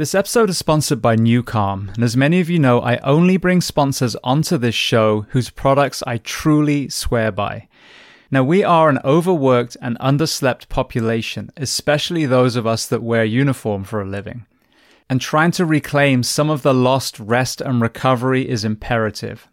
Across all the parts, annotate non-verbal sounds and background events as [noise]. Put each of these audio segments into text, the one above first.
This episode is sponsored by NuCalm, and as many of you know, I only bring sponsors onto this show whose products I truly swear by. Now, we are an overworked and underslept population, especially those of us that wear uniform for a living. And trying to reclaim some of the lost rest and recovery is imperative.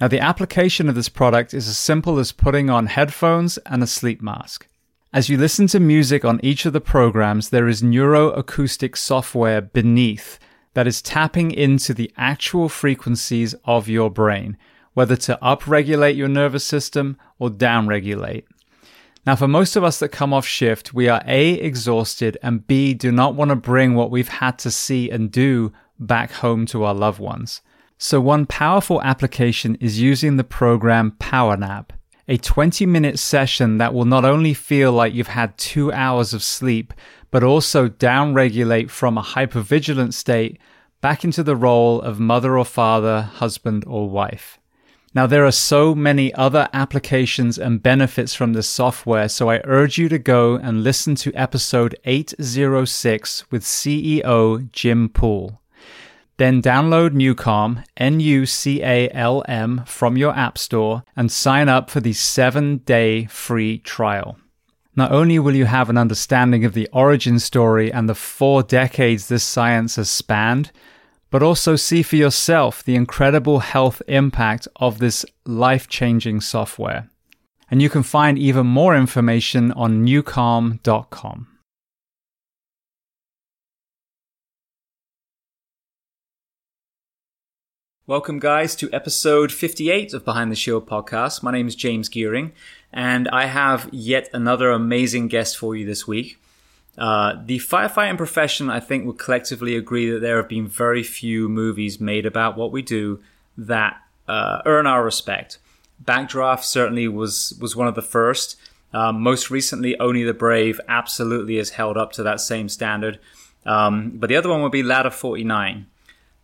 Now, the application of this product is as simple as putting on headphones and a sleep mask. As you listen to music on each of the programs, there is neuroacoustic software beneath that is tapping into the actual frequencies of your brain, whether to upregulate your nervous system or downregulate. Now, for most of us that come off shift, we are A, exhausted, and B, do not want to bring what we've had to see and do back home to our loved ones. So, one powerful application is using the program PowerNap a 20 minute session that will not only feel like you've had two hours of sleep, but also downregulate from a hypervigilant state back into the role of mother or father, husband or wife. Now, there are so many other applications and benefits from this software, so I urge you to go and listen to episode 806 with CEO Jim Poole. Then download NuCalm, N U C A L M, from your App Store and sign up for the seven day free trial. Not only will you have an understanding of the origin story and the four decades this science has spanned, but also see for yourself the incredible health impact of this life changing software. And you can find even more information on nucalm.com. Welcome, guys, to episode 58 of Behind the Shield podcast. My name is James Geering, and I have yet another amazing guest for you this week. Uh, the firefighting profession, I think, would collectively agree that there have been very few movies made about what we do that uh, earn our respect. Backdraft certainly was was one of the first. Um, most recently, Only the Brave absolutely is held up to that same standard. Um, but the other one would be Ladder 49.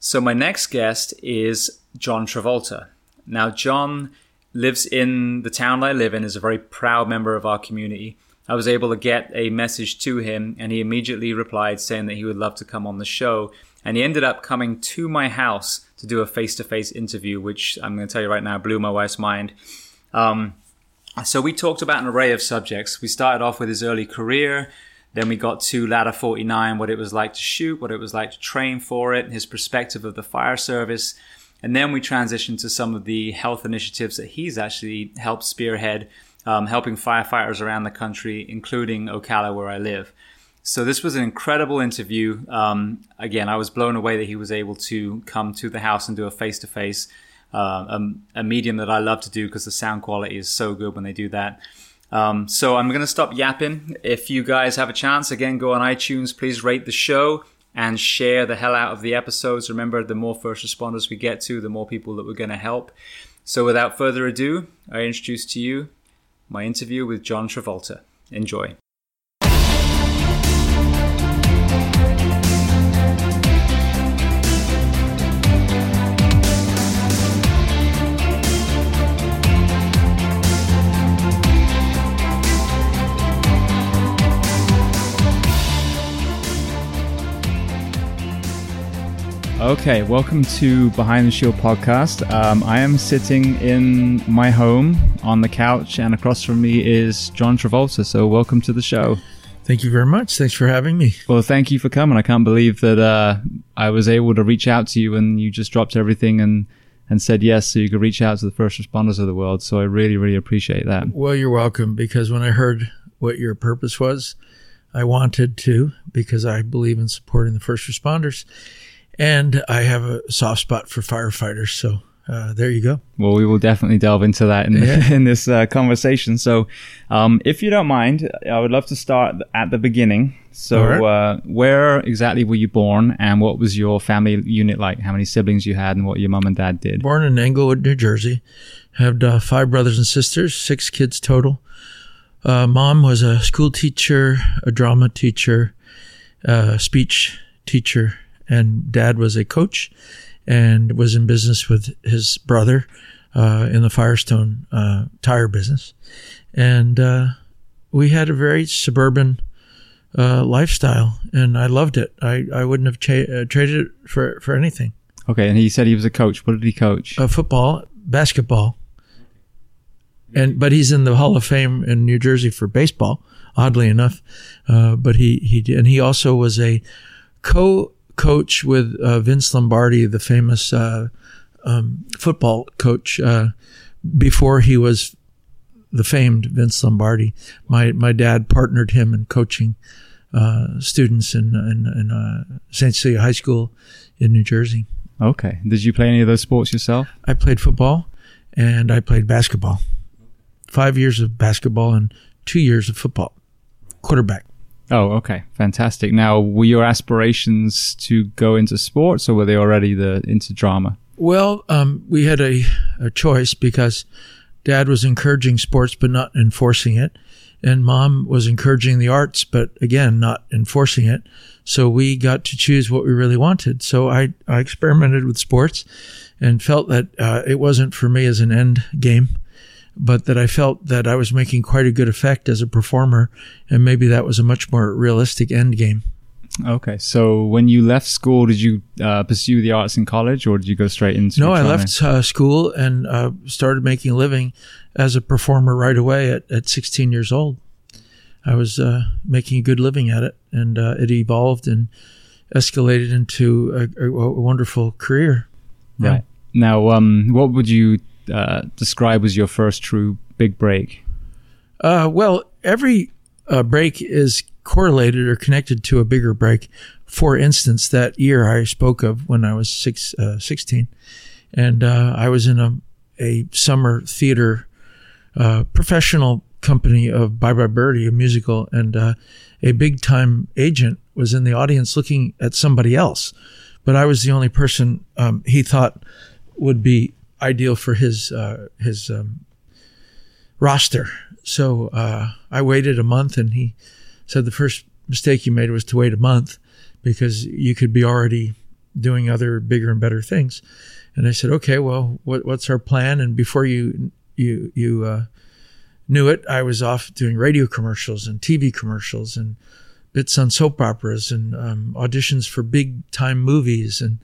So my next guest is John Travolta. Now, John lives in the town I live in, is a very proud member of our community. I was able to get a message to him, and he immediately replied saying that he would love to come on the show. And he ended up coming to my house to do a face to face interview, which I'm going to tell you right now blew my wife's mind. Um, so we talked about an array of subjects. We started off with his early career, then we got to Ladder 49, what it was like to shoot, what it was like to train for it, his perspective of the fire service. And then we transitioned to some of the health initiatives that he's actually helped spearhead, um, helping firefighters around the country, including Ocala, where I live. So this was an incredible interview. Um, again, I was blown away that he was able to come to the house and do a face to face, a medium that I love to do because the sound quality is so good when they do that. Um, so I'm going to stop yapping. If you guys have a chance, again, go on iTunes, please rate the show and share the hell out of the episodes. Remember, the more first responders we get to, the more people that we're going to help. So without further ado, I introduce to you my interview with John Travolta. Enjoy. Okay, welcome to Behind the Shield podcast. Um, I am sitting in my home on the couch, and across from me is John Travolta. So, welcome to the show. Thank you very much. Thanks for having me. Well, thank you for coming. I can't believe that uh, I was able to reach out to you and you just dropped everything and and said yes so you could reach out to the first responders of the world. So I really, really appreciate that. Well, you're welcome because when I heard what your purpose was, I wanted to because I believe in supporting the first responders and I have a soft spot for firefighters. So uh, there you go. Well, we will definitely delve into that in, yeah. [laughs] in this uh, conversation. So, um, if you don't mind, I would love to start at the beginning. So, right. uh, where exactly were you born, and what was your family unit like? How many siblings you had, and what your mom and dad did? Born in Englewood, New Jersey. Had uh, five brothers and sisters, six kids total. Uh, mom was a school teacher, a drama teacher, a speech teacher, and dad was a coach and was in business with his brother uh, in the Firestone uh, tire business. And uh, we had a very suburban uh, lifestyle, and I loved it. I, I wouldn't have cha- uh, traded it for for anything. Okay, and he said he was a coach. What did he coach? Uh, football, basketball, and but he's in the Hall of Fame in New Jersey for baseball. Oddly enough, uh, but he he did, and he also was a co-coach with uh, Vince Lombardi, the famous uh, um, football coach, uh, before he was the famed Vince Lombardi. My my dad partnered him in coaching uh, students in in, in uh, St. Cecilia High School in New Jersey. Okay. Did you play any of those sports yourself? I played football and I played basketball. Five years of basketball and two years of football. Quarterback. Oh, okay. Fantastic. Now, were your aspirations to go into sports or were they already the into drama? Well, um, we had a, a choice because dad was encouraging sports but not enforcing it. And mom was encouraging the arts, but again, not enforcing it. So we got to choose what we really wanted. So I, I experimented with sports and felt that uh, it wasn't for me as an end game, but that I felt that I was making quite a good effect as a performer. And maybe that was a much more realistic end game. Okay. So when you left school, did you uh, pursue the arts in college or did you go straight into No, I left uh, school and uh, started making a living as a performer right away at, at 16 years old. I was uh, making a good living at it, and uh, it evolved and escalated into a, a, a wonderful career. Yeah. Right. Now, um, what would you uh, describe as your first true big break? Uh, well, every uh, break is correlated or connected to a bigger break. For instance, that year I spoke of when I was six, uh, 16, and uh, I was in a, a summer theater uh, professional company of Bye Bye Birdie, a musical, and uh, a big time agent was in the audience looking at somebody else. But I was the only person um, he thought would be ideal for his uh, his um, roster. So uh, I waited a month, and he said the first mistake you made was to wait a month because you could be already doing other bigger and better things. And I said, okay, well, what, what's our plan? And before you you you uh, knew it, I was off doing radio commercials and TV commercials and bits on soap operas and um, auditions for big time movies. And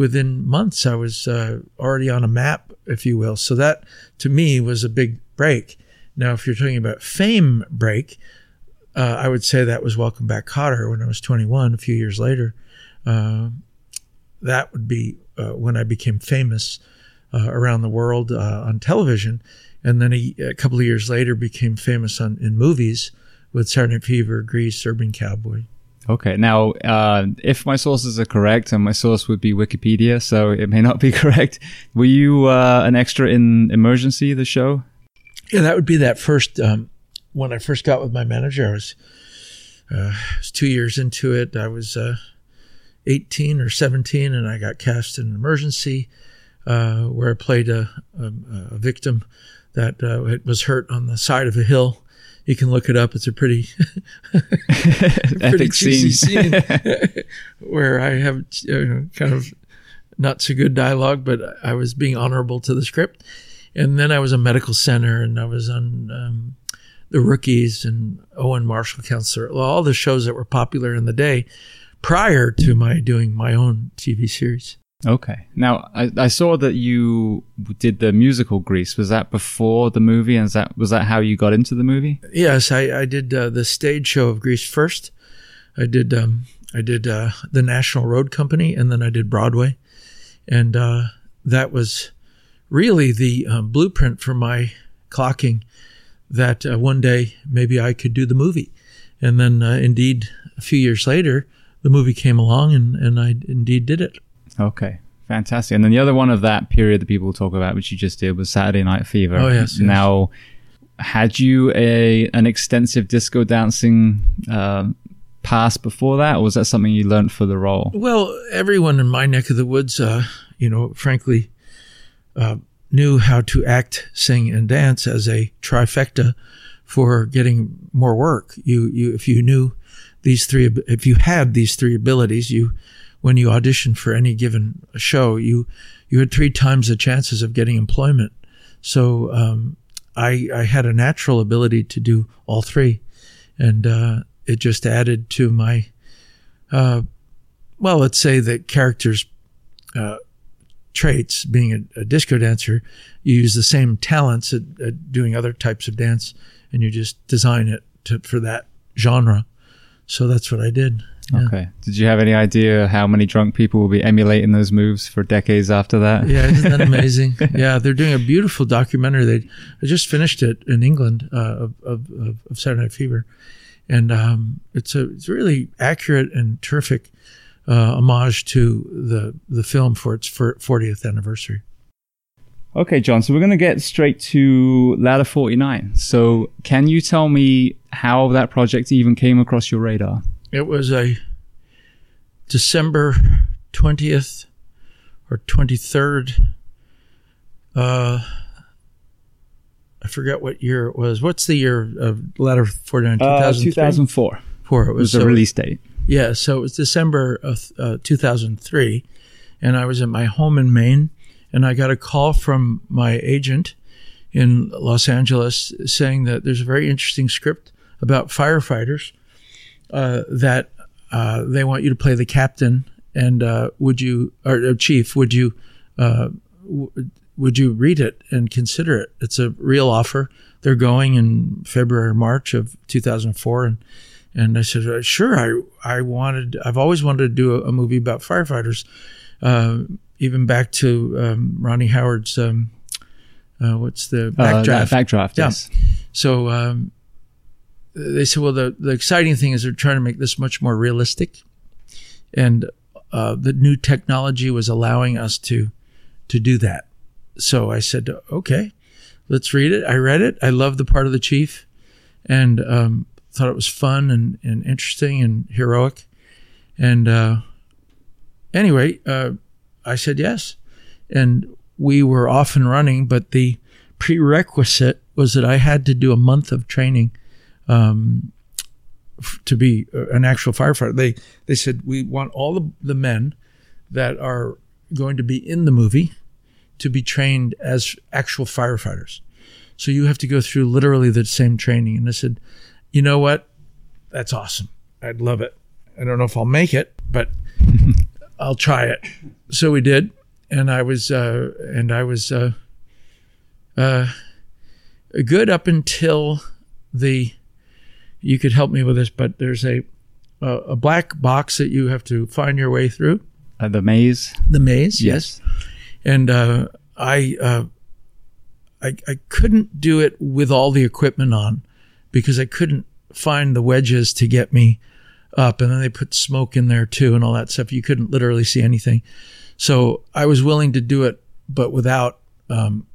within months, I was uh, already on a map, if you will. So that to me was a big break. Now, if you're talking about fame break, uh, I would say that was Welcome Back Kotter when I was 21, a few years later. Uh, that would be uh, when I became famous uh, around the world uh, on television. And then a, a, couple of years later became famous on in movies with Saturday Night Fever, Grease, Urban Cowboy. Okay. Now, uh, if my sources are correct, and my source would be Wikipedia, so it may not be [laughs] correct, were you an extra in Emergency, the show? Yeah, that would be that first um, when I first got with my manager, I was, uh, was two years into it. I was uh, 18 or 17, and I got cast in emergency uh, where I played a, a, a victim that uh, was hurt on the side of a hill. You can look it up. It's a pretty, [laughs] pretty cheesy scene, [laughs] [laughs] where I have know, kind of not so good dialogue, but I was being honorable to the script. And then I was a medical center, and I was on um, the rookies and Owen Marshall Counselor, all the shows that were popular in the day prior to my doing my own TV series. Okay. Now I, I saw that you did the musical Grease. Was that before the movie? And that was that how you got into the movie? Yes, I, I did uh, the stage show of Grease first. I did um, I did uh, the National Road Company, and then I did Broadway, and uh, that was really the um, blueprint for my clocking that uh, one day maybe I could do the movie. And then, uh, indeed, a few years later, the movie came along and, and I indeed did it. Okay, fantastic. And then the other one of that period that people talk about, which you just did, was Saturday Night Fever. Oh, yes. yes. Now, had you a an extensive disco dancing uh, past before that, or was that something you learned for the role? Well, everyone in my neck of the woods, uh, you know, frankly, uh, knew how to act, sing, and dance as a trifecta for getting more work. You, you, if you knew these three, if you had these three abilities, you, when you auditioned for any given show, you, you had three times the chances of getting employment. So, um, I, I had a natural ability to do all three. And, uh, it just added to my, uh, well, let's say that character's uh, traits. Being a, a, disco dancer, you use the same talents at, at, doing other types of dance, and you just design it to, for that genre. So that's what I did. Yeah. Okay. Did you have any idea how many drunk people will be emulating those moves for decades after that? Yeah, isn't that [laughs] amazing? yeah, they're doing a beautiful documentary. They I just finished it in England uh, of, of, of Saturday Night Fever, and um, it's a it's really accurate and terrific uh, homage to the the film for its 40th anniversary. Okay, John. So we're going to get straight to Ladder 49. So can you tell me how that project even came across your radar? It was a December 20th or 23rd. Uh, I forget what year it was. What's the year of Ladder 49? 2004. Uh, 2004. Four. It was, was the release date. Yeah, so it was December of uh, 2003, and I was at my home in Maine, and I got a call from my agent in Los Angeles saying that there's a very interesting script about firefighters uh, that uh, they want you to play the captain, and uh, would you or uh, chief? Would you uh, w- would you read it and consider it? It's a real offer. They're going in February, March of 2004, and and I said, uh, sure. I I wanted. I've always wanted to do a, a movie about firefighters, even back to um, Ronnie Howard's. Um, what's the backdraft? backdraft. Yeah. Yes. So um, they said, well, the, the exciting thing is they're trying to make this much more realistic. And uh, the new technology was allowing us to to do that. So I said, okay, let's read it. I read it. I loved the part of the chief and um, thought it was fun and, and interesting and heroic. And uh, anyway, uh, I said yes. And we were off and running, but the prerequisite was that I had to do a month of training um, f- to be an actual firefighter. They they said we want all the, the men that are going to be in the movie to be trained as actual firefighters. So you have to go through literally the same training. And I said, you know what? That's awesome. I'd love it. I don't know if I'll make it, but [laughs] I'll try it. So we did, and I was uh, and I was uh, uh, good up until the you could help me with this, but there's a a, a black box that you have to find your way through. Uh, the maze. The maze. Yes. yes. And uh, I, uh, I I couldn't do it with all the equipment on because I couldn't find the wedges to get me up, and then they put smoke in there too and all that stuff. You couldn't literally see anything. So I was willing to do it, but without. Um,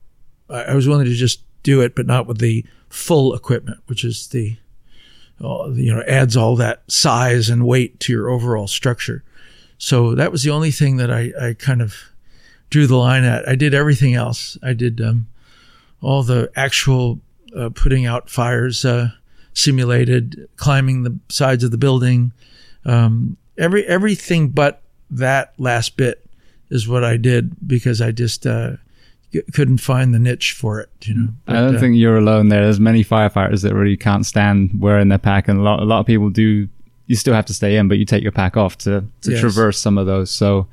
I was willing to just do it, but not with the full equipment, which is the you know, adds all that size and weight to your overall structure. So that was the only thing that I, I kind of drew the line at. I did everything else. I did um, all the actual uh, putting out fires, uh, simulated climbing the sides of the building, um, every everything but that last bit is what I did because I just uh, couldn't find the niche for it. You know, but, I don't uh, think you're alone there. There's many firefighters that really can't stand wearing their pack, and a lot a lot of people do. You still have to stay in, but you take your pack off to to yes. traverse some of those. So.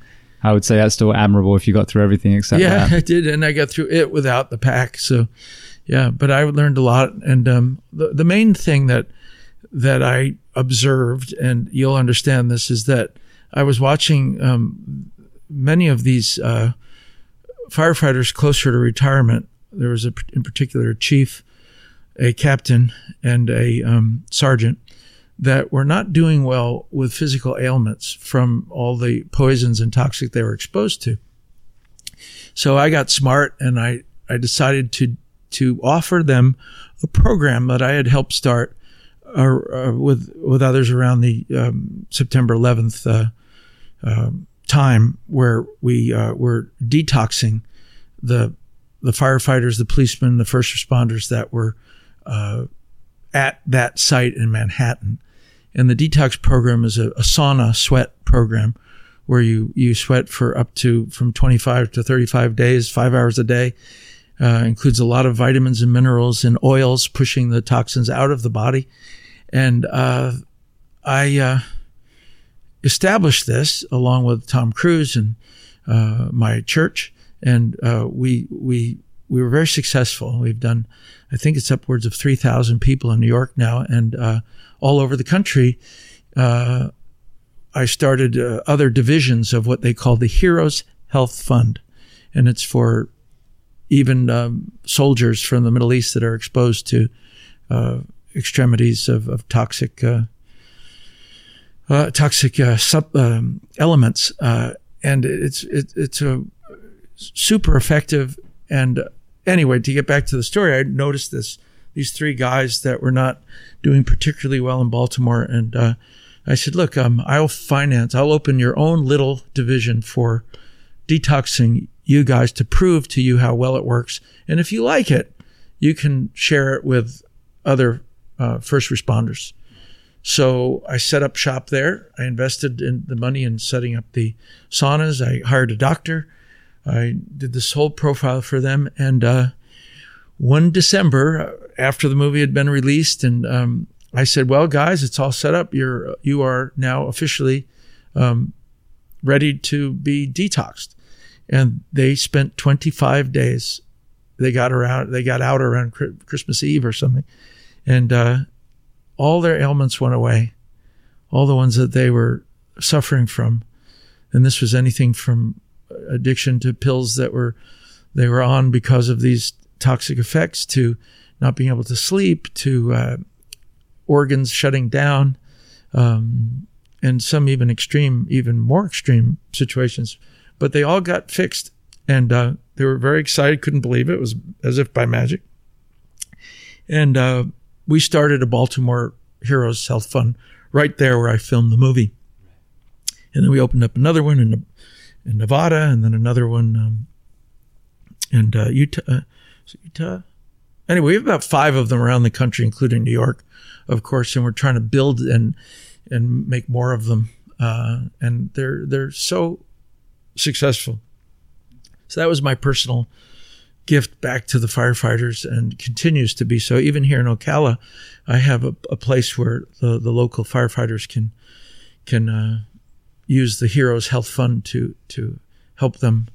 I would say that's still admirable if you got through everything except yeah, that. [laughs] I did, and I got through it without the pack. So, yeah, but I learned a lot, and um, the the main thing that that I observed, and you'll understand this, is that I was watching um, many of these uh, firefighters closer to retirement. There was a, in particular, a chief, a captain, and a um, sergeant that were not doing well with physical ailments from all the poisons and toxic they were exposed to. So I got smart and I, I decided to to offer them a program that I had helped start uh, uh, with with others around the um, September 11th uh, um, time where we uh, were detoxing the the firefighters, the policemen, the first responders that were uh, at that site in Manhattan. And the detox program is a, a, sauna sweat program where you, you sweat for up to from 25 to 35 days, five hours a day. Uh, includes a lot of vitamins and minerals and oils pushing the toxins out of the body. And uh, I uh, established this along with Tom Cruise and uh, my church, and uh, we we we were very successful. We've done, I think it's upwards of three thousand people in New York now, and uh, all over the country. Uh, I started uh, other divisions of what they call the Heroes Health Fund, and it's for even um, soldiers from the Middle East that are exposed to uh, extremities of, of toxic uh, toxic uh, sub, um, elements, uh, and it's it, it's a super effective. And anyway, to get back to the story, I noticed this these three guys that were not doing particularly well in Baltimore, and uh, I said, "Look, um, I'll finance. I'll open your own little division for detoxing you guys to prove to you how well it works, and if you like it, you can share it with other uh, first responders." So I set up shop there. I invested in the money in setting up the saunas. I hired a doctor. I did this whole profile for them. And uh, one December, uh, after the movie had been released, and um, I said, "Well, guys, it's all set up. You're you are now officially um, ready to be detoxed." And they spent 25 days. They got around. They got out around Christmas Eve or something, and uh, all their ailments went away, all the ones that they were suffering from. And this was anything from addiction to pills that were they were on because of these toxic effects to not being able to sleep to uh, organs shutting down um, and some even extreme even more extreme situations but they all got fixed and uh, they were very excited couldn't believe it. it was as if by magic and uh, we started a Baltimore Heroes Health Fund right there where I filmed the movie. And then we opened up another one in, in Nevada and then another one um, in uh, Utah. Uh, Utah? Anyway, we have about five of them around the country, including New York, of course, and we're trying to build and and make more of them. Uh, and they're they're so successful. So that was my personal gift back to the firefighters and continues to be so. Even here in Ocala, I have a, a place where the, the local firefighters can can uh, use the Heroes Health Fund to to help them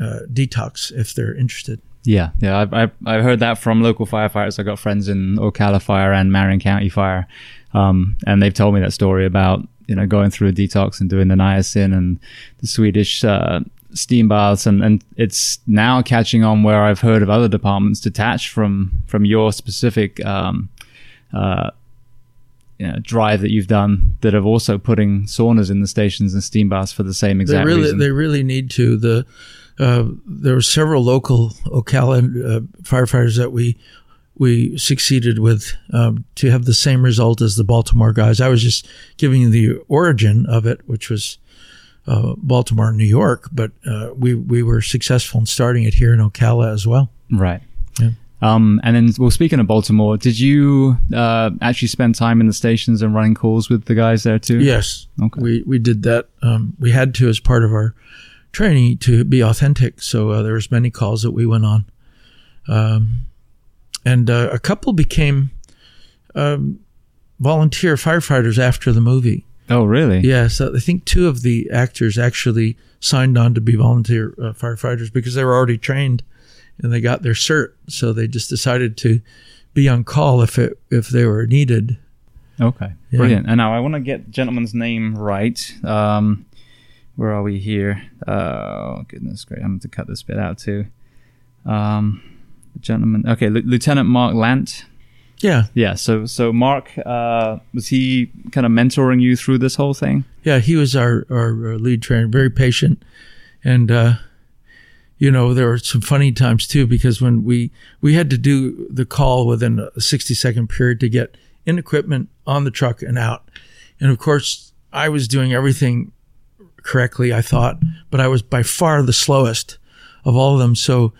uh, detox if they're interested. Yeah, yeah, I've, I've, I've heard that from local firefighters. I've got friends in Ocala Fire and Marion County Fire, um, and they've told me that story about you know going through a detox and doing the niacin and the Swedish uh, steam baths and, and it's now catching on where I've heard of other departments detached from from your specific um, uh, you know, drive that you've done that are also putting saunas in the stations and steam baths for the same exact they really, reason. They really need to. The uh, there were several local Ocala uh, firefighters that we we succeeded with um, to have the same result as the Baltimore guys. I was just giving you the origin of it, which was uh, Baltimore, New York, but uh, we we were successful in starting it here in Ocala as well. Right. Yeah. Um, and then, well, speaking of Baltimore, did you uh, actually spend time in the stations and running calls with the guys there too? Yes. Okay. We we did that. Um, we had to as part of our training to be authentic. So uh, there was many calls that we went on, um, and uh, a couple became um, volunteer firefighters after the movie. Oh, really? Yeah. So I think two of the actors actually signed on to be volunteer uh, firefighters because they were already trained and they got their cert. So they just decided to be on call if it if they were needed. Okay, yeah. brilliant. And now I want to get gentleman's name right. Um, where are we here? oh goodness, great! I'm going to cut this bit out too. Um, gentleman. Okay, L- Lieutenant Mark Lant. Yeah. Yeah. So, so Mark, uh, was he kind of mentoring you through this whole thing? Yeah, he was our, our lead trainer, very patient. And, uh, you know, there were some funny times too, because when we, we had to do the call within a 60 second period to get in equipment on the truck and out. And of course, I was doing everything correctly, I thought, but I was by far the slowest of all of them. So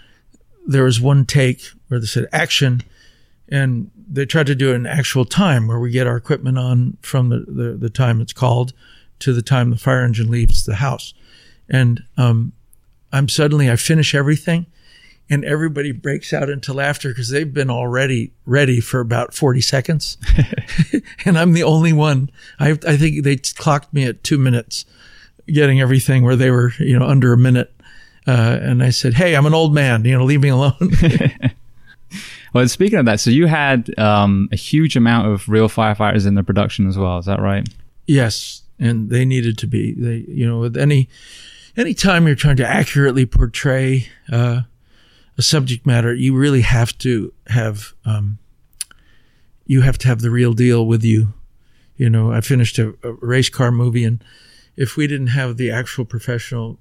there was one take where they said action and they tried to do an actual time where we get our equipment on from the, the, the, time it's called to the time the fire engine leaves the house. And um, I'm suddenly, I finish everything and everybody breaks out into laughter because they've been already ready for about 40 seconds. [laughs] [laughs] and I'm the only one. I, I think they clocked me at two minutes getting everything where they were, you know, under a minute. Uh, and I said, Hey, I'm an old man, you know, leave me alone. [laughs] well, speaking of that, so you had um, a huge amount of real firefighters in the production as well. Is that right? Yes. And they needed to be, they, you know, with any, any time you're trying to accurately portray, uh, a subject matter, you really have to have um, you have to have the real deal with you. You know, I finished a, a race car movie, and if we didn't have the actual professional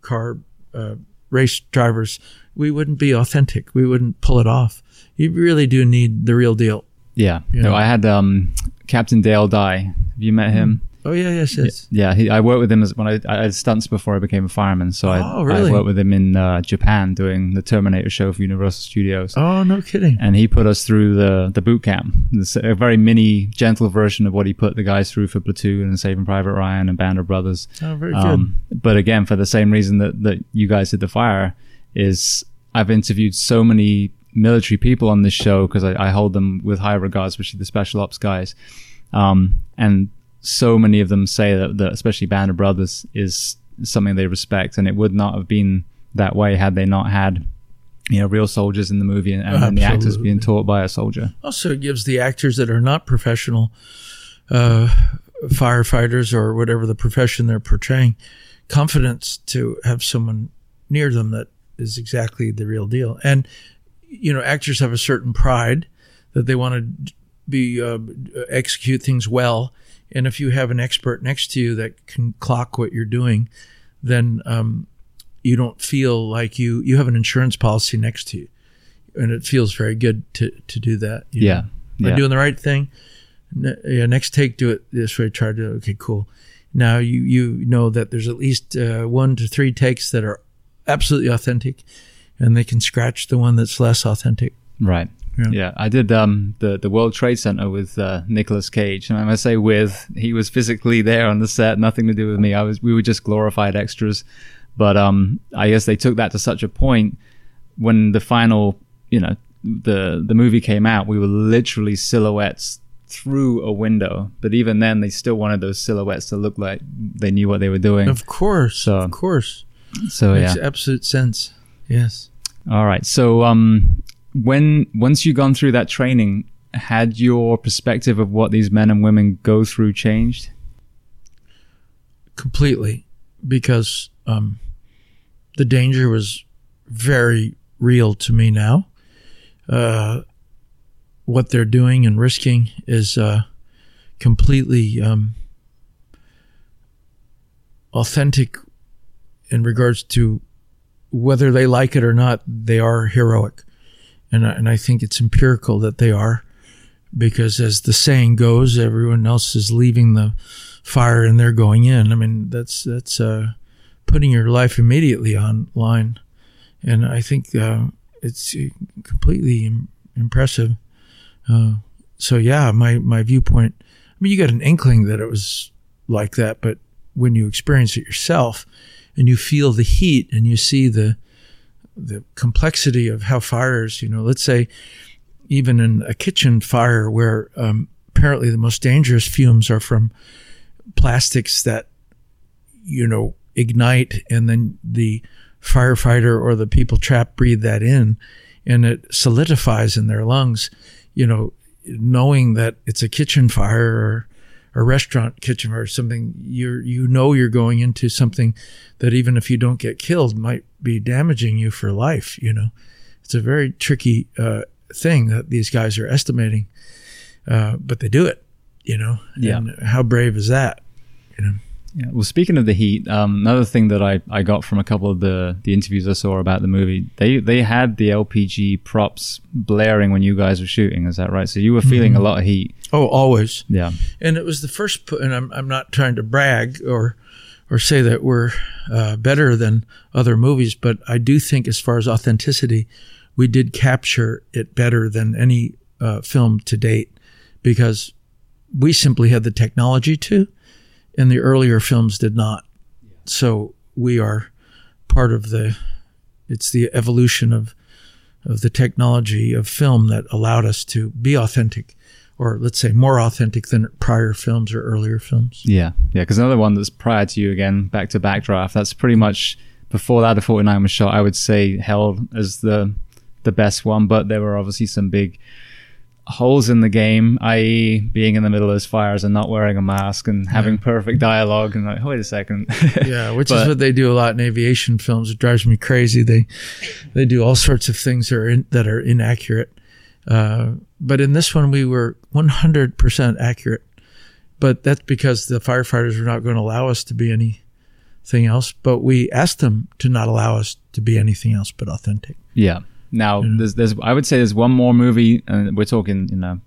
car uh, race drivers, we wouldn't be authentic. We wouldn't pull it off. You really do need the real deal. Yeah. You know? No, I had um, Captain Dale Dye. Have you met him? Oh yeah, yes, yes. Yeah, he, I worked with him as when I, I had stunts before I became a fireman. So I, oh, really? I worked with him in uh, Japan doing the Terminator show for Universal Studios. Oh, no kidding! And he put us through the the boot camp, it's a very mini, gentle version of what he put the guys through for Platoon and Saving Private Ryan and Band of Brothers. Oh, very um, good. But again, for the same reason that that you guys did the fire, is I've interviewed so many military people on this show because I, I hold them with high regard, especially the special ops guys. Um, and so many of them say that, that especially Band of Brothers is something they respect, and it would not have been that way had they not had you know real soldiers in the movie and, and the actors being taught by a soldier. Also, it gives the actors that are not professional uh, firefighters or whatever the profession they're portraying confidence to have someone near them that is exactly the real deal. And you know, actors have a certain pride that they want to be uh, execute things well and if you have an expert next to you that can clock what you're doing, then um, you don't feel like you you have an insurance policy next to you, and it feels very good to to do that. yeah, know? yeah. doing the right thing. Ne- yeah, next take, do it this way. Try to okay, cool. Now you you know that there's at least uh, one to three takes that are absolutely authentic, and they can scratch the one that's less authentic. Right. Yeah. yeah, I did um, the the World Trade Center with uh, Nicolas Cage, and I must say, with he was physically there on the set, nothing to do with me. I was we were just glorified extras, but um, I guess they took that to such a point when the final, you know, the the movie came out, we were literally silhouettes through a window. But even then, they still wanted those silhouettes to look like they knew what they were doing. Of course, so, of course. So Makes yeah, absolute sense. Yes. All right. So um, when once you've gone through that training, had your perspective of what these men and women go through changed? Completely, because um, the danger was very real to me now. Uh, what they're doing and risking is uh, completely um, authentic in regards to whether they like it or not. They are heroic and I, and I think it's empirical that they are, because as the saying goes, everyone else is leaving the fire and they're going in. I mean, that's that's uh, putting your life immediately on line, and I think uh, it's completely Im- impressive. Uh, so yeah, my my viewpoint. I mean, you got an inkling that it was like that, but when you experience it yourself, and you feel the heat, and you see the the complexity of how fires, you know, let's say even in a kitchen fire where um, apparently the most dangerous fumes are from plastics that, you know, ignite and then the firefighter or the people trapped breathe that in and it solidifies in their lungs, you know, knowing that it's a kitchen fire or a restaurant kitchen or something, you you know you're going into something that even if you don't get killed might be damaging you for life. You know, it's a very tricky uh, thing that these guys are estimating, uh, but they do it. You know, yeah. And how brave is that? You know. Yeah. Well, speaking of the heat, um, another thing that I, I got from a couple of the, the interviews I saw about the movie, they they had the LPG props blaring when you guys were shooting. Is that right? So you were feeling mm-hmm. a lot of heat. Oh, always. Yeah. And it was the first. Put, and I'm I'm not trying to brag or or say that we're uh, better than other movies, but I do think as far as authenticity, we did capture it better than any uh, film to date because we simply had the technology to and the earlier films did not. So we are part of the, it's the evolution of of the technology of film that allowed us to be authentic, or let's say more authentic than prior films or earlier films. Yeah, yeah. Because another one that's prior to you again, back to Backdraft. That's pretty much before that. The Forty Nine was shot. I would say held as the the best one, but there were obviously some big holes in the game, i.e., being in the middle of those fires and not wearing a mask and having yeah. perfect dialogue. And like, wait a second. [laughs] yeah, which but, is what they do a lot in aviation films. It drives me crazy. They they do all sorts of things that are in, that are inaccurate. Uh, but in this one, we were 100% accurate. But that's because the firefighters were not going to allow us to be anything else. But we asked them to not allow us to be anything else but authentic. Yeah. Now, mm. there's, there's, I would say there's one more movie, and we're talking, you know,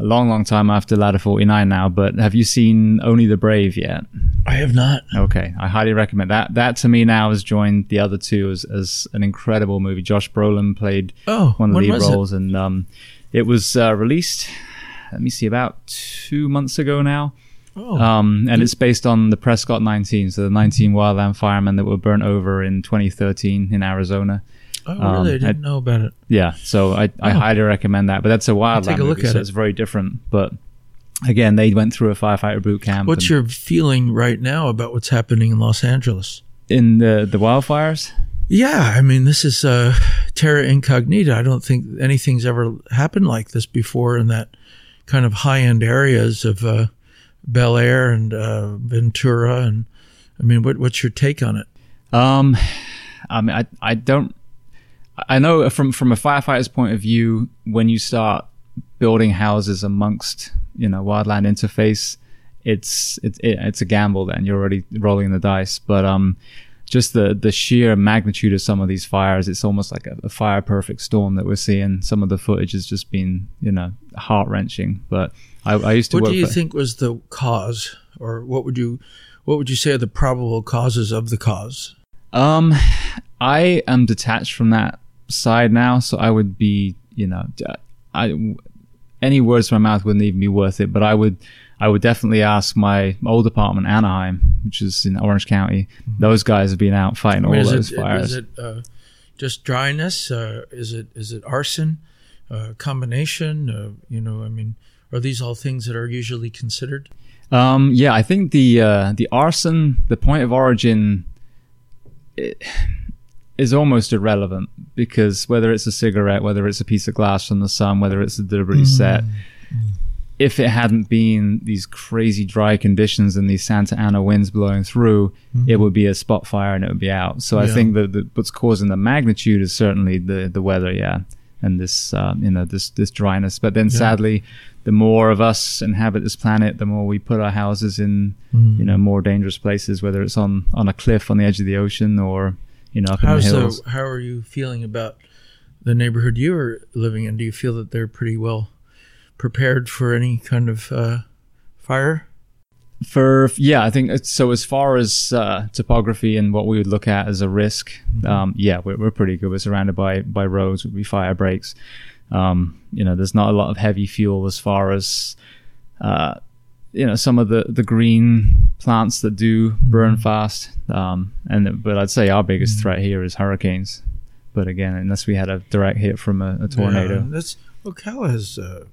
a long, long time after Ladder 49 now, but have you seen Only the Brave yet? I have not. Okay. I highly recommend that. That to me now has joined the other two as, as an incredible movie. Josh Brolin played oh, one of the lead roles, it? and um, it was uh, released, let me see, about two months ago now. Oh. Um, and it's based on the Prescott 19, so the 19 wildland firemen that were burnt over in 2013 in Arizona. Oh, really? Um, I didn't I, know about it. Yeah, so I, I oh. highly recommend that. But that's a wildland movie, so it. it's very different. But again, they went through a firefighter boot camp. What's your feeling right now about what's happening in Los Angeles? In the the wildfires? Yeah, I mean, this is uh, terra incognita. I don't think anything's ever happened like this before in that kind of high end areas of uh, Bel Air and uh, Ventura. And I mean, what, what's your take on it? Um, I mean, I, I don't I know from from a firefighter's point of view, when you start building houses amongst you know wildland interface, it's it's it's a gamble. Then you're already rolling the dice. But um, just the the sheer magnitude of some of these fires, it's almost like a, a fire perfect storm that we're seeing. Some of the footage has just been you know heart wrenching. But I, I used to. What do you for, think was the cause, or what would you what would you say are the probable causes of the cause? Um, I am detached from that side now, so I would be, you know, I any words from my mouth wouldn't even be worth it. But I would, I would definitely ask my old apartment, Anaheim, which is in Orange County. Mm-hmm. Those guys have been out fighting all those it, fires. Is it uh, just dryness? Uh, is it is it arson? Uh, combination? Uh, you know, I mean, are these all things that are usually considered? Um, yeah, I think the uh, the arson, the point of origin. It, is almost irrelevant because whether it's a cigarette, whether it's a piece of glass from the sun, whether it's a deliberately mm. set, if it hadn't been these crazy dry conditions and these Santa Ana winds blowing through, mm. it would be a spot fire and it would be out. So yeah. I think that what's causing the magnitude is certainly the the weather, yeah, and this um, you know this this dryness. But then yeah. sadly, the more of us inhabit this planet, the more we put our houses in mm. you know more dangerous places, whether it's on on a cliff on the edge of the ocean or you know, up How's in the hills. The, how are you feeling about the neighborhood you are living in? Do you feel that they're pretty well prepared for any kind of uh, fire? For yeah, I think so. As far as uh, topography and what we would look at as a risk, mm-hmm. um, yeah, we're, we're pretty good. We're surrounded by by roads, would be fire breaks. Um, you know, there's not a lot of heavy fuel as far as uh, you know some of the the green plants that do burn mm-hmm. fast. Um, and but I'd say our biggest mm-hmm. threat here is hurricanes. But again, unless we had a direct hit from a, a tornado, yeah, that's Ocala has uh,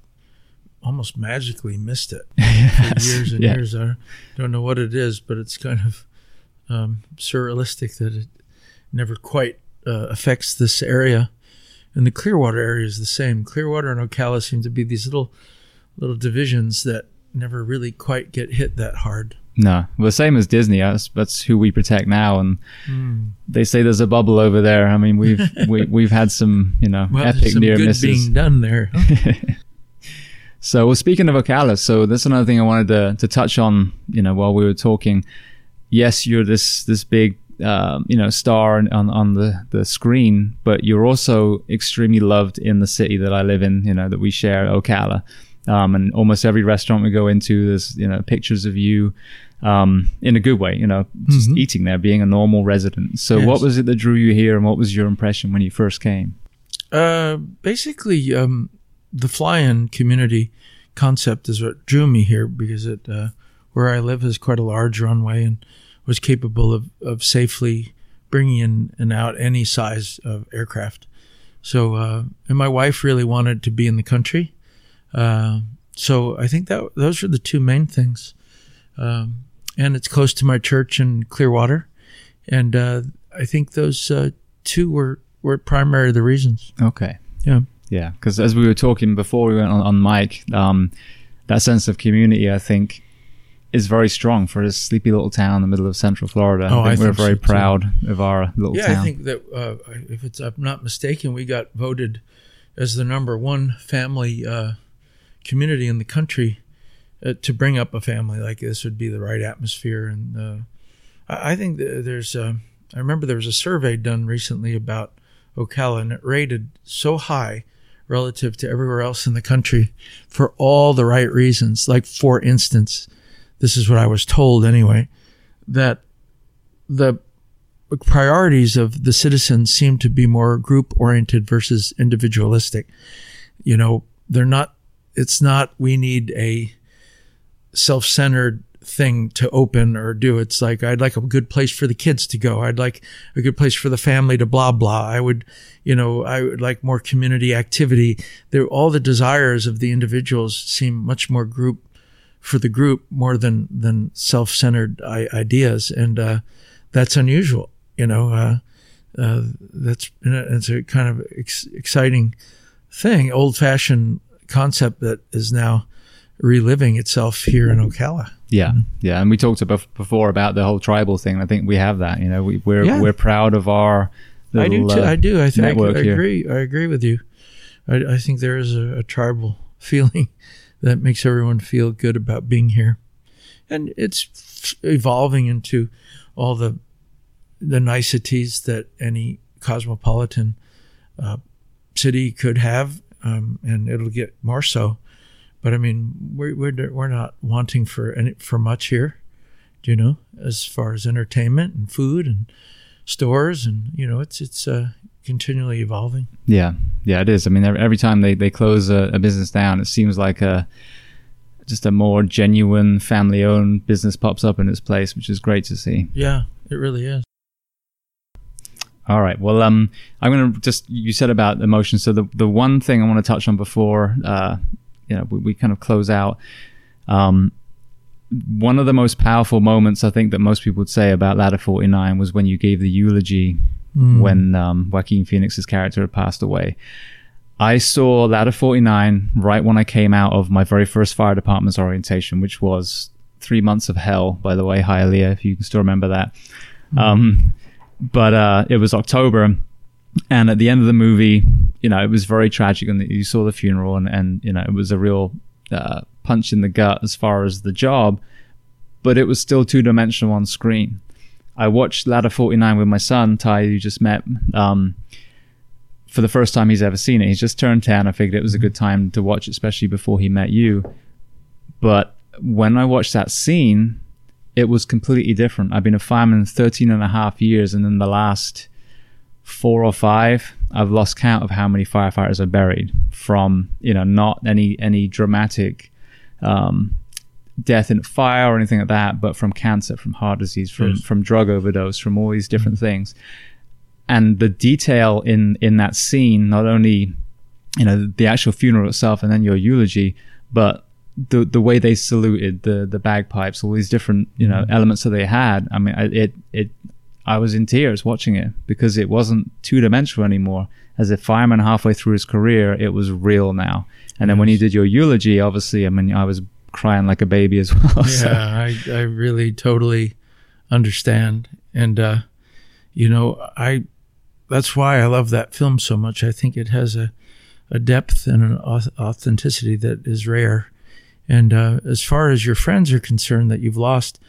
almost magically missed it [laughs] for years and yeah. years. I don't know what it is, but it's kind of um, surrealistic that it never quite uh, affects this area. And the Clearwater area is the same. Clearwater and Ocala seem to be these little little divisions that never really quite get hit that hard. No, well, same as Disney. That's, that's who we protect now, and mm. they say there's a bubble over there. I mean, we've [laughs] we, have we have had some, you know, well, epic near misses being done there. [laughs] so, well, speaking of Ocala, so that's another thing I wanted to to touch on. You know, while we were talking, yes, you're this this big uh, you know star on, on, on the the screen, but you're also extremely loved in the city that I live in. You know that we share, Ocala. Um, and almost every restaurant we go into, there's you know pictures of you um, in a good way, you know, just mm-hmm. eating there, being a normal resident. So, yes. what was it that drew you here, and what was your impression when you first came? Uh, basically, um, the fly-in community concept is what drew me here because it uh, where I live has quite a large runway and was capable of, of safely bringing in and out any size of aircraft. So, uh, and my wife really wanted to be in the country. Uh, so I think that those are the two main things. Um, and it's close to my church in Clearwater, and uh, I think those uh, two were were primary the reasons. Okay. Yeah. Yeah, because as we were talking before we went on, on mic, um, that sense of community, I think, is very strong for a sleepy little town in the middle of Central Florida. Oh, I think I we're think so, very too. proud of our little Yeah, town. I think that uh, if it's I'm not mistaken, we got voted as the number one family uh, community in the country uh, to bring up a family like this would be the right atmosphere. And uh, I, think that there's uh, I remember there was a survey done recently about Ocala, and it rated so high relative to everywhere else in the country for all the right reasons. Like for instance, this is what I was told anyway, that the priorities of the citizens seem to be more group oriented versus individualistic. You know, they're not, it's not, we need a self centered thing to open or do. It's like, I'd like a good place for the kids to go. I'd like a good place for the family to blah, blah. I would, you know, I would like more community activity. There, all the desires of the individuals seem much more group for the group more than, than self centered ideas. And, uh, that's unusual. You know, uh, uh, that's it's a kind of ex- exciting thing, old fashioned concept that is now reliving itself here in Ocala. yeah, yeah, and we talked about before about the whole tribal thing. I think we have that. You know, we, we're Yeah. we're proud of our. I do. Too, uh, I do. I think I, here. agree. I agree with you. I, I think there is a, a tribal [laughs] feeling that makes everyone feel good about being here, and it's evolving into all the the niceties that any cosmopolitan uh, city could have, um, and it'll get more so. But I mean, we're we're we're not wanting for any for much here, do you know? As far as entertainment and food and stores, and you know, it's it's uh, continually evolving. Yeah, yeah, it is. I mean, every, every time they they close a, a business down, it seems like a just a more genuine family-owned business pops up in its place, which is great to see. Yeah, it really is. All right. Well, um, I'm going to just you said about emotions. So the the one thing I want to touch on before, uh, you know, we, we kind of close out. Um, one of the most powerful moments I think that most people would say about Ladder 49 was when you gave the eulogy Mm. when um, Joaquin Phoenix's character had passed away. I saw Ladder 49 right when I came out of my very first fire department's orientation, which was three months of hell, by the way. Hi, Leah, if you can still remember that. Um, but uh, it was October, and at the end of the movie, you know, it was very tragic, and you saw the funeral, and, and you know, it was a real uh, punch in the gut as far as the job, but it was still two dimensional on screen. I watched Ladder 49 with my son, Ty, who just met, um, for the first time he's ever seen it. He's just turned 10. I figured it was a good time to watch, especially before he met you. But when I watched that scene, it was completely different. I've been a fireman 13 and a half years, and in the last four or five, I've lost count of how many firefighters are buried from, you know, not any, any dramatic, um, death in fire or anything like that, but from cancer, from heart disease, from, Yes. from drug overdose, from all these different things. And the detail in, in that scene, not only, you know, the actual funeral itself and then your eulogy, but the the way they saluted the the bagpipes, all these different you know elements that they had. I mean, I, it it I was in tears watching it because it wasn't two dimensional anymore. As a fireman halfway through his career, it was real now. And then when you did your eulogy, obviously, I mean, I was crying like a baby as [laughs] well. so- Yeah, I, I really totally understand. And, uh, you know, I, that's why I love that film so much. I think it has a, a depth and an authenticity that is rare. And, uh, as far as your friends are concerned that you've lost,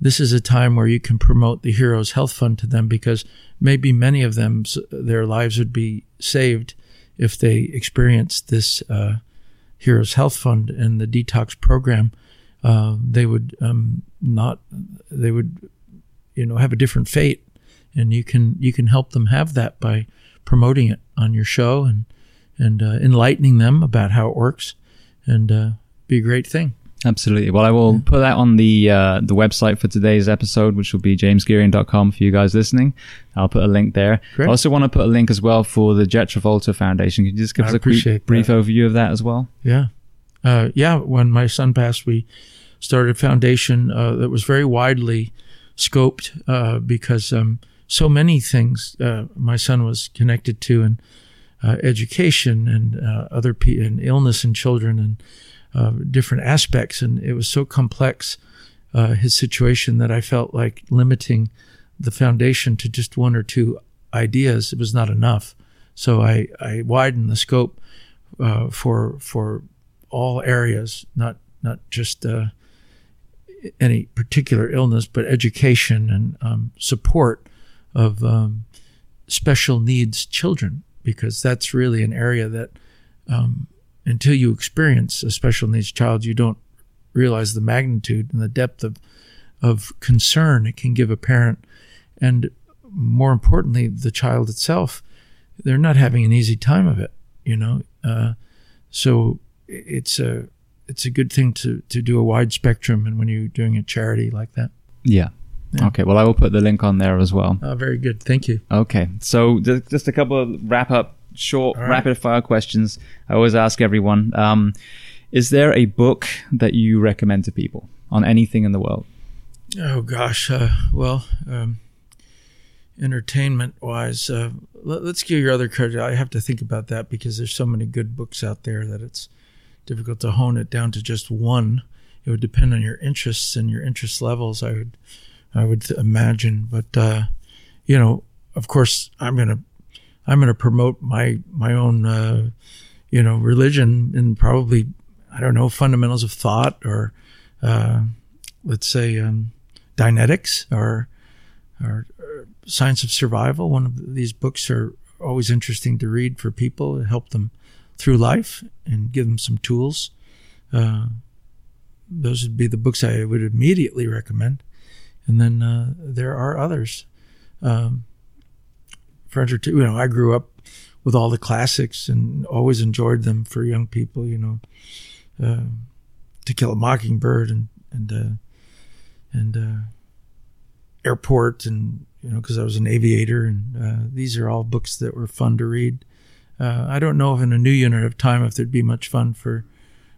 this is a time where you can promote the Heroes Health Fund to them because maybe many of them, their lives would be saved if they experienced this, uh, Heroes Health Fund and the detox program. Uh, they would um, not they would you know have a different fate. And you can you can help them have that by promoting it on your show and and uh, enlightening them about how it works. And uh, be a great thing Absolutely. Well, I will put that on the uh, the website for today's episode, which will be jamesgeering.com for you guys listening. I'll put a link there. Great. I also want to put a link as well for the Jet Travolta Foundation. Can you just give I us a appreciate brief overview of that as well? Yeah. Uh, yeah. When my son passed, we started a foundation uh, that was very widely scoped uh, because um, so many things uh, my son was connected to and uh, education and uh, other pe- and illness in children and uh, different aspects. And it was so complex, uh, his situation, that I felt like limiting the foundation to just one or two ideas it was not enough. So I, I widened the scope uh, for for all areas, not not just uh, any particular illness, but education and um, support of um, special needs children, because that's really an area that um, until you experience a special needs child, you don't realize the magnitude and the depth of of concern it can give a parent, and more importantly, the child itself. They're not having an easy time of it, you know. Uh, so it's a it's a good thing to to do a wide spectrum, and when you're doing a charity like that. Yeah. Yeah. Okay. Well, I will put the link on there as well. Uh, very good, thank you. Okay. So ju- just a couple of wrap up, short, right. rapid fire questions. I always ask everyone. Um, is there a book that you recommend to people on anything in the world? Oh gosh, uh, well, um, entertainment wise, uh, let, us give your other credit. I have to think about that because there's so many good books out there that it's difficult to hone it down to just one. It would depend on your interests and your interest levels. I would, I would imagine, but uh, you know, of course, I'm gonna, I'm gonna promote my my own, uh, you know, religion and probably, I don't know, fundamentals of thought or, uh, let's say, um, or, or Science of Survival. One of these books are always interesting to read for people, to help them through life and give them some tools. Uh, those would be the books I would immediately recommend. And then uh, there are others. Um, You know, I grew up with all the classics and always enjoyed them for young people. You know, uh, To Kill a Mockingbird and and uh, and uh, Airport and you know because I was an aviator and uh, these are all books that were fun to read. Uh, I don't know if in a new unit of time if there'd be much fun for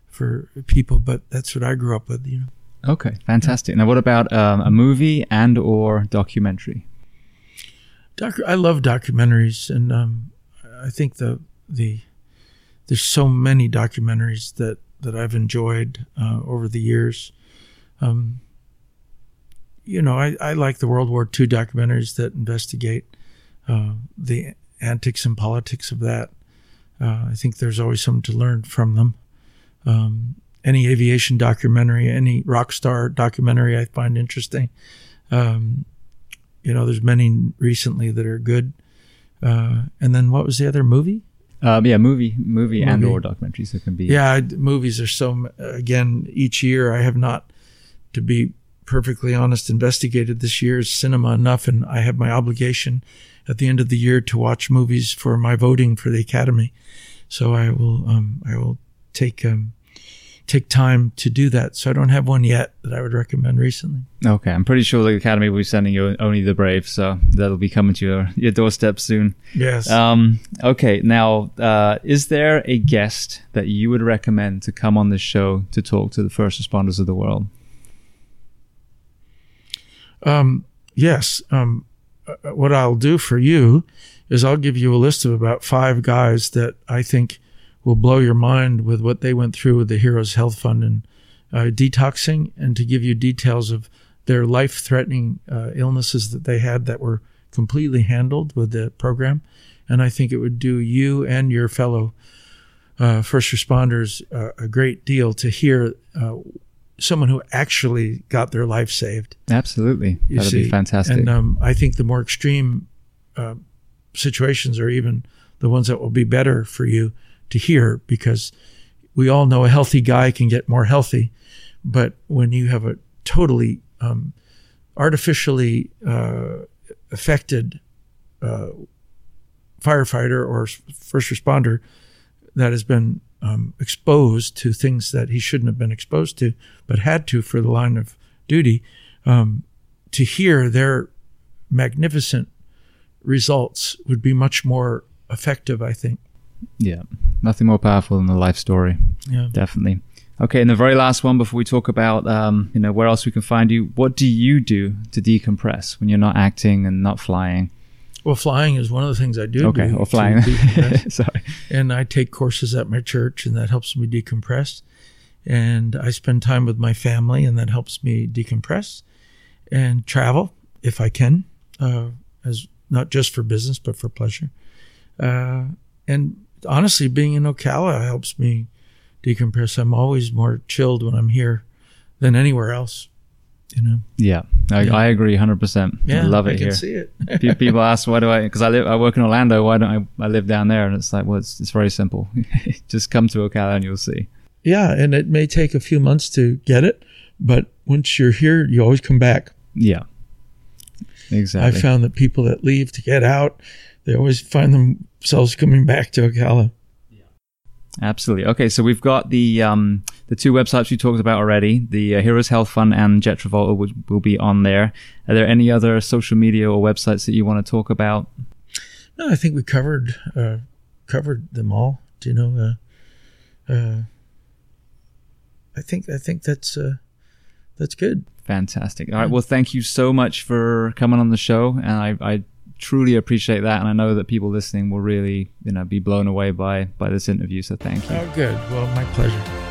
for people, but that's what I grew up with. You know. Okay, fantastic. Now, what about um, a movie and or documentary? Doc, I love documentaries, and um, I think the the there's so many documentaries that that I've enjoyed uh, over the years. Um, you know, I, I like the World War II documentaries that investigate uh, the antics and politics of that. Uh, I think there's always something to learn from them. Um, any aviation documentary, any rock star documentary, I find interesting. Um, you know, there's many recently that are good. Uh, and then what was the other movie? Um, yeah, movie, movie, and Movie. or documentaries. It can be. Yeah, I, movies are so. Again, each year I have not, to be perfectly honest, investigated this year's cinema enough, and I have my obligation at the end of the year to watch movies for my voting for the Academy. So I will, um, I will take um, take time to do that. So I don't have one yet that I would recommend recently. Okay, I'm pretty sure the Academy will be sending you Only the Brave, so that'll be coming to your, your doorstep soon. Yes. Um, okay, now, uh, is there a guest that you would recommend to come on this show to talk to the first responders of the world? Um, yes. Um, uh, what I'll do for you is I'll give you a list of about five guys that I think will blow your mind with what they went through with the Heroes Health Fund and uh, detoxing, and to give you details of their life-threatening uh, illnesses that they had that were completely handled with the program. And I think it would do you and your fellow uh, first responders uh, a great deal to hear uh, someone who actually got their life saved. Absolutely. That'd see. be fantastic. And um, I think the more extreme uh, situations are even the ones that will be better for you to hear because we all know a healthy guy can get more healthy. But when you have a totally um, artificially uh, affected uh, firefighter or first responder that has been um, exposed to things that he shouldn't have been exposed to, but had to for the line of duty, um, to hear their magnificent results would be much more effective, I think. Yeah, nothing more powerful than the life story. Yeah. Definitely. Okay, and the very last one before we talk about um, you know where else we can find you. What do you do to decompress when you're not acting and not flying? Well, flying is one of the things I do. Okay, do or flying. [laughs] Sorry. and I take courses at my church, and that helps me decompress. And I spend time with my family, and that helps me decompress. And travel if I can, uh, as not just for business but for pleasure. Uh, and honestly, being in Ocala helps me decompress. I'm always more chilled when I'm here than anywhere else. You know. Yeah, I, Yeah. I agree, hundred percent. I love it I can here. see it. [laughs] People ask why do I? Because I live, I work in Orlando. Why don't I? I live down there, and it's like, well, it's, it's very simple. [laughs] Just come to Ocala and you'll see. yeah, and it may take a few months to get it, but once you're here, you always come back. Yeah, exactly. I found that people that leave to get out, they always find themselves coming back to Ocala. Yeah. Absolutely. Okay, so we've got the um, the two websites we talked about already. The uh, Heroes Health Fund and Jet Travolta will, will be on there. Are there any other social media or websites that you want to talk about? No, I think we covered uh, covered them all. Do you know? Uh, uh, I think I think that's uh, that's good. Fantastic. All right. Well, thank you so much for coming on the show, and I, I truly appreciate that. And I know that people listening will really, you know, be blown away by by this interview. So thank you. Oh, good. Well, my pleasure.